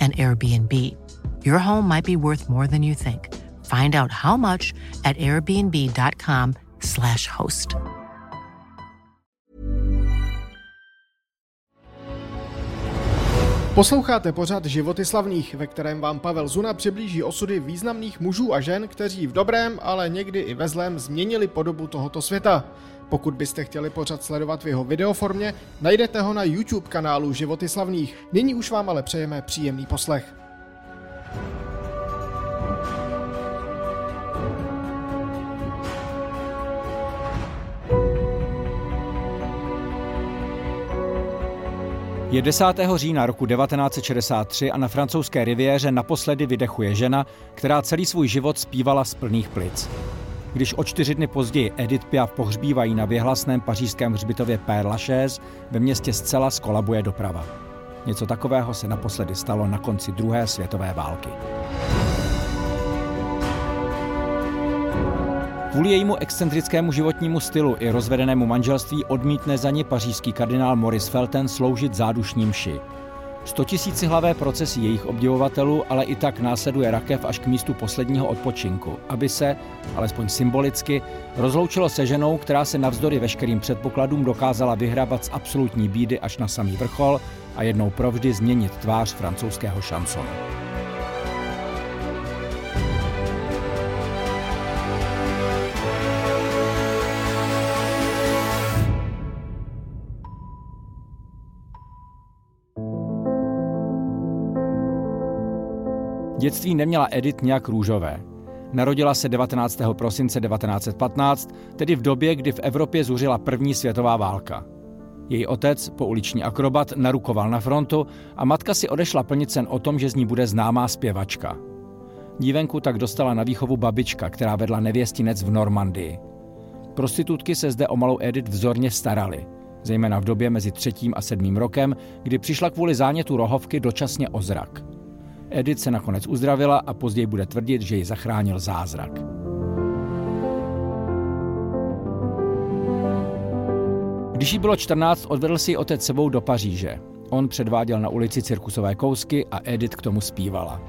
an Airbnb. Your home might be worth more than you think. Find out how much at airbnb.com/slash host. Posloucháte pořad Životy slavných, ve kterém vám Pavel Zuna přiblíží osudy významných mužů a žen, kteří v dobrém, ale někdy i ve zlém změnili podobu tohoto světa. Pokud byste chtěli pořad sledovat v jeho videoformě, najdete ho na YouTube kanálu Životy slavných. Nyní už vám ale přejeme příjemný poslech. Je 10. října roku 1963 a na francouzské riviéře naposledy vydechuje žena, která celý svůj život zpívala z plných plic. Když o čtyři dny později Edith Piaf pohřbívají na věhlasném pařížském hřbitově Père Lachaise, ve městě zcela skolabuje doprava. Něco takového se naposledy stalo na konci druhé světové války. Kvůli jejímu excentrickému životnímu stylu i rozvedenému manželství odmítne za ní pařížský kardinál Maurice Felten sloužit zádušní mši. 100 hlavé procesy jejich obdivovatelů ale i tak následuje rakev až k místu posledního odpočinku, aby se, alespoň symbolicky, rozloučilo se ženou, která se navzdory veškerým předpokladům dokázala vyhrabat z absolutní bídy až na samý vrchol a jednou provždy změnit tvář francouzského šansonu. Dětství neměla Edith nějak růžové. Narodila se 19. prosince 1915, tedy v době, kdy v Evropě zuřila první světová válka. Její otec, pouliční akrobat, narukoval na frontu a matka si odešla plnit sen o tom, že z ní bude známá zpěvačka. Dívenku tak dostala na výchovu babička, která vedla nevěstinec v Normandii. Prostitutky se zde o malou Edith vzorně starali, zejména v době mezi třetím a sedmým rokem, kdy přišla kvůli zánětu rohovky dočasně o zrak. Edith se nakonec uzdravila a později bude tvrdit, že ji zachránil zázrak. Když jí bylo 14, odvedl si otec sebou do Paříže. On předváděl na ulici cirkusové kousky a Edith k tomu zpívala.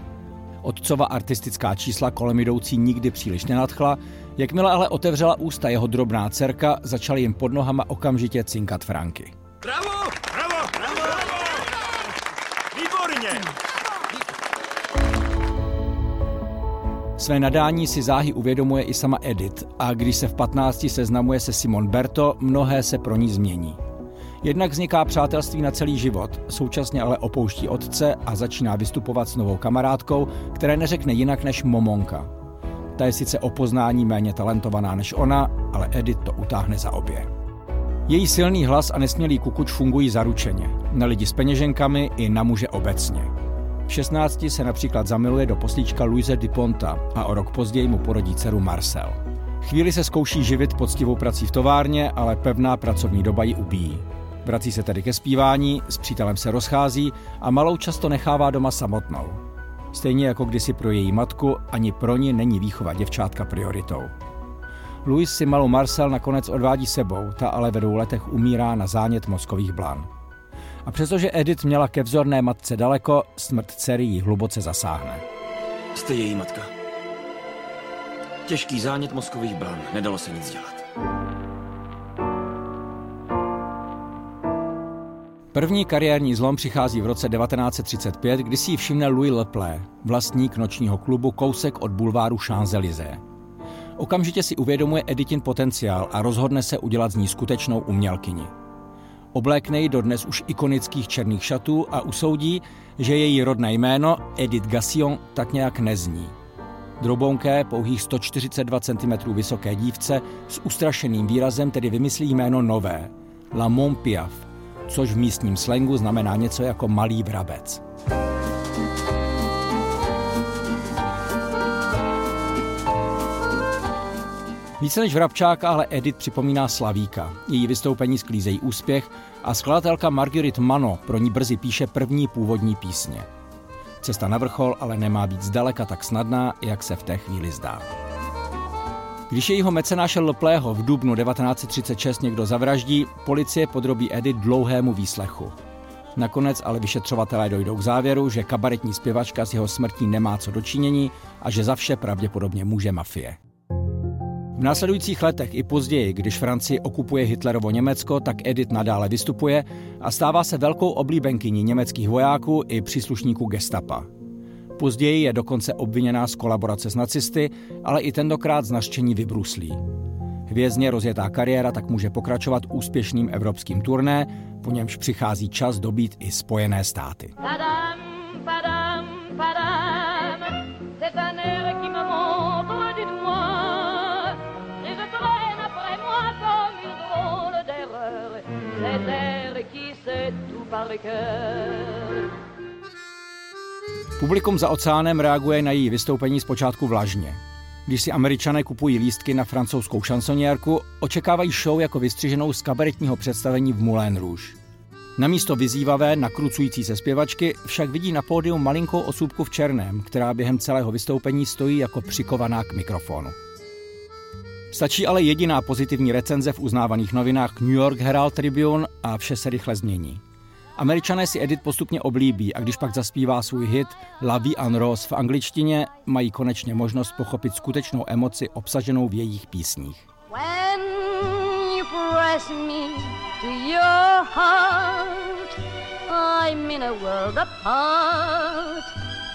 Otcova artistická čísla kolem jdoucí nikdy příliš nenadchla, jakmile ale otevřela ústa jeho drobná dcerka, začaly jim pod nohama okamžitě cinkat franky. Bravo! Bravo! Bravo! Bravo! Výborně! Své nadání si záhy uvědomuje i sama Edith a když se v 15 seznamuje se Simon Berto, mnohé se pro ní změní. Jednak vzniká přátelství na celý život, současně ale opouští otce a začíná vystupovat s novou kamarádkou, které neřekne jinak než Momonka. Ta je sice o poznání méně talentovaná než ona, ale Edith to utáhne za obě. Její silný hlas a nesmělý kukuč fungují zaručeně, na lidi s peněženkami i na muže obecně. V 16 se například zamiluje do poslíčka Luise Ponta a o rok později mu porodí dceru Marcel. Chvíli se zkouší živit poctivou prací v továrně, ale pevná pracovní doba ji ubíjí. Vrací se tedy ke zpívání, s přítelem se rozchází a malou často nechává doma samotnou. Stejně jako kdysi pro její matku, ani pro ní není výchova děvčátka prioritou. Louis si malou Marcel nakonec odvádí sebou, ta ale ve dvou letech umírá na zánět mozkových blan. A přestože Edith měla ke vzorné matce daleko, smrt dcery ji hluboce zasáhne. Jste její matka. Těžký zánět mozkových bran, nedalo se nic dělat. První kariérní zlom přichází v roce 1935, kdy si ji všimne Louis Leplé, vlastník nočního klubu kousek od bulváru Champs-Élysées. Okamžitě si uvědomuje Editin potenciál a rozhodne se udělat z ní skutečnou umělkyni. Oblékne ji do dnes už ikonických černých šatů a usoudí, že její rodné jméno Edith Gassion tak nějak nezní. Drobounké, pouhých 142 cm vysoké dívce s ustrašeným výrazem tedy vymyslí jméno nové, La Montpiaf, což v místním slengu znamená něco jako malý vrabec. Více než Vrabčáka ale Edith připomíná Slavíka. Její vystoupení sklízejí úspěch a skladatelka Marguerite Mano pro ní brzy píše první původní písně. Cesta na vrchol ale nemá být zdaleka tak snadná, jak se v té chvíli zdá. Když jejího mecenáše Leplého v dubnu 1936 někdo zavraždí, policie podrobí Edith dlouhému výslechu. Nakonec ale vyšetřovatelé dojdou k závěru, že kabaretní zpěvačka s jeho smrtí nemá co dočinění a že za vše pravděpodobně může mafie. V následujících letech i později, když Francie okupuje Hitlerovo Německo, tak Edith nadále vystupuje a stává se velkou oblíbenkyní německých vojáků i příslušníků gestapa. Později je dokonce obviněná z kolaborace s nacisty, ale i tentokrát z naštění vybruslí. Hvězdně rozjetá kariéra tak může pokračovat úspěšným evropským turné, po němž přichází čas dobít i Spojené státy. Padam, padam, padam, Publikum za oceánem reaguje na její vystoupení zpočátku vlažně. Když si američané kupují lístky na francouzskou šansoniérku, očekávají show jako vystřiženou z kabaretního představení v Moulin Rouge. Na místo vyzývavé, nakrucující se zpěvačky však vidí na pódiu malinkou osůbku v černém, která během celého vystoupení stojí jako přikovaná k mikrofonu. Stačí ale jediná pozitivní recenze v uznávaných novinách New York Herald Tribune a vše se rychle změní. Američané si Edith postupně oblíbí a když pak zaspívá svůj hit La Vie en Rose v angličtině, mají konečně možnost pochopit skutečnou emoci obsaženou v jejich písních. When you press me to your heart, I'm in a world apart,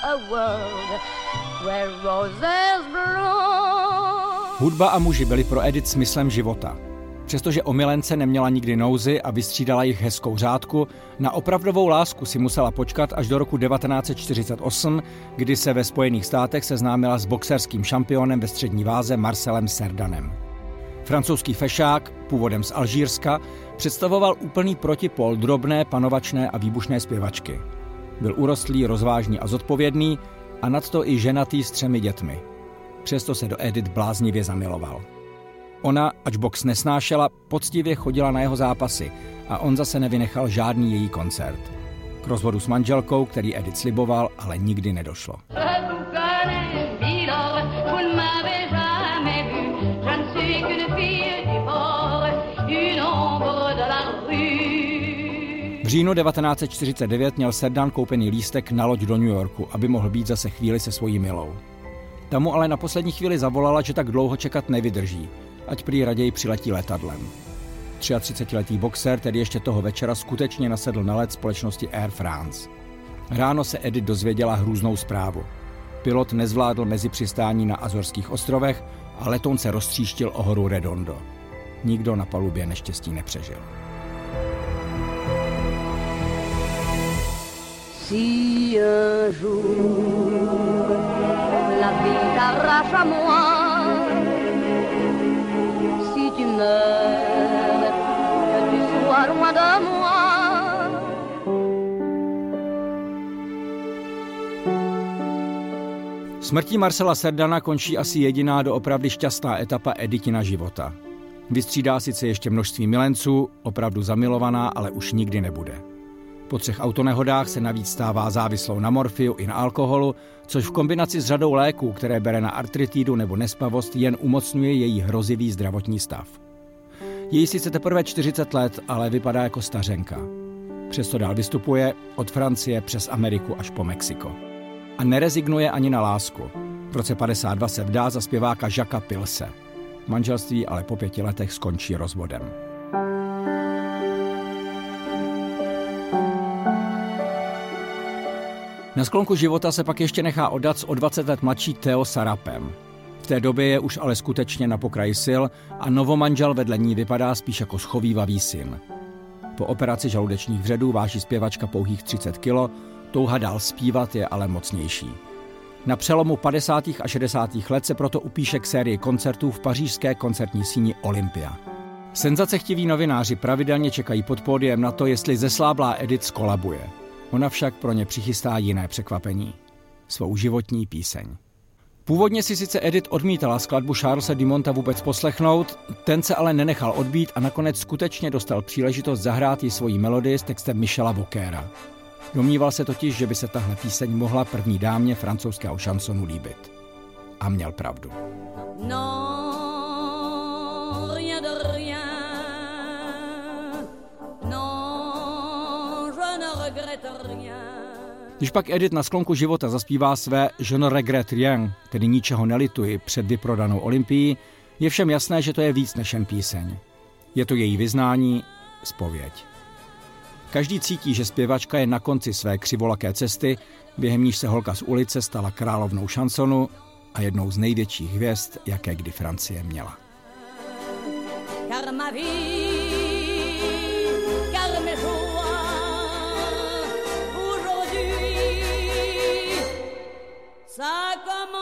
a world where roses bloom. Hudba a muži byli pro Edith smyslem života. Přestože o milence neměla nikdy nouzy a vystřídala jich hezkou řádku, na opravdovou lásku si musela počkat až do roku 1948, kdy se ve Spojených státech seznámila s boxerským šampionem ve střední váze Marcelem Serdanem. Francouzský fešák, původem z Alžírska, představoval úplný protipol drobné, panovačné a výbušné zpěvačky. Byl urostlý, rozvážný a zodpovědný a nadto i ženatý s třemi dětmi – Přesto se do Edith bláznivě zamiloval. Ona, ač box nesnášela, poctivě chodila na jeho zápasy a on zase nevynechal žádný její koncert. K rozvodu s manželkou, který Edith sliboval, ale nikdy nedošlo. V říjnu 1949 měl Serdan koupený lístek na loď do New Yorku, aby mohl být zase chvíli se svojí milou. Ta mu ale na poslední chvíli zavolala, že tak dlouho čekat nevydrží, ať prý raději přiletí letadlem. 33-letý boxer tedy ještě toho večera skutečně nasedl na let společnosti Air France. Ráno se Edith dozvěděla hrůznou zprávu. Pilot nezvládl mezi přistání na Azorských ostrovech a letoun se roztříštil o horu Redondo. Nikdo na palubě neštěstí nepřežil. Si un jour la vie t'arrache à moi. Smrtí Marcela Serdana končí asi jediná doopravdy šťastná etapa Editina života. Vystřídá sice ještě množství milenců, opravdu zamilovaná, ale už nikdy nebude. Po třech autonehodách se navíc stává závislou na morfiu i na alkoholu, což v kombinaci s řadou léků, které bere na artritidu nebo nespavost, jen umocňuje její hrozivý zdravotní stav. Její sice teprve 40 let, ale vypadá jako stařenka. Přesto dál vystupuje od Francie přes Ameriku až po Mexiko. A nerezignuje ani na lásku. V roce 52 se vdá za zpěváka Žaka Pilse. Manželství ale po pěti letech skončí rozvodem. Na sklonku života se pak ještě nechá odat s o 20 let mladší Theo Sarapem. V té době je už ale skutečně na pokraji sil a novomanžel vedle ní vypadá spíš jako schovývavý syn. Po operaci žaludečních vředů váží zpěvačka pouhých 30 kg, touha dál zpívat je ale mocnější. Na přelomu 50. a 60. let se proto upíše k sérii koncertů v pařížské koncertní síni Olympia. Senzacechtiví novináři pravidelně čekají pod pódiem na to, jestli zesláblá Edith skolabuje. Ona však pro ně přichystá jiné překvapení. Svou životní píseň. Původně si sice Edith odmítala skladbu Charlesa Dimonta vůbec poslechnout, ten se ale nenechal odbít a nakonec skutečně dostal příležitost zahrát ji svoji melodii s textem Michela Vokera. Domníval se totiž, že by se tahle píseň mohla první dámě francouzského šansonu líbit. A měl pravdu. No, rien de rien. No, je ne regrette rien. Když pak Edith na sklonku života zaspívá své Je ne regrette rien, tedy ničeho nelituji, před vyprodanou Olympií, je všem jasné, že to je víc než jen píseň. Je to její vyznání, spověď. Každý cítí, že zpěvačka je na konci své křivolaké cesty, během níž se holka z ulice stala královnou šansonu a jednou z největších hvězd, jaké kdy Francie měla. Ça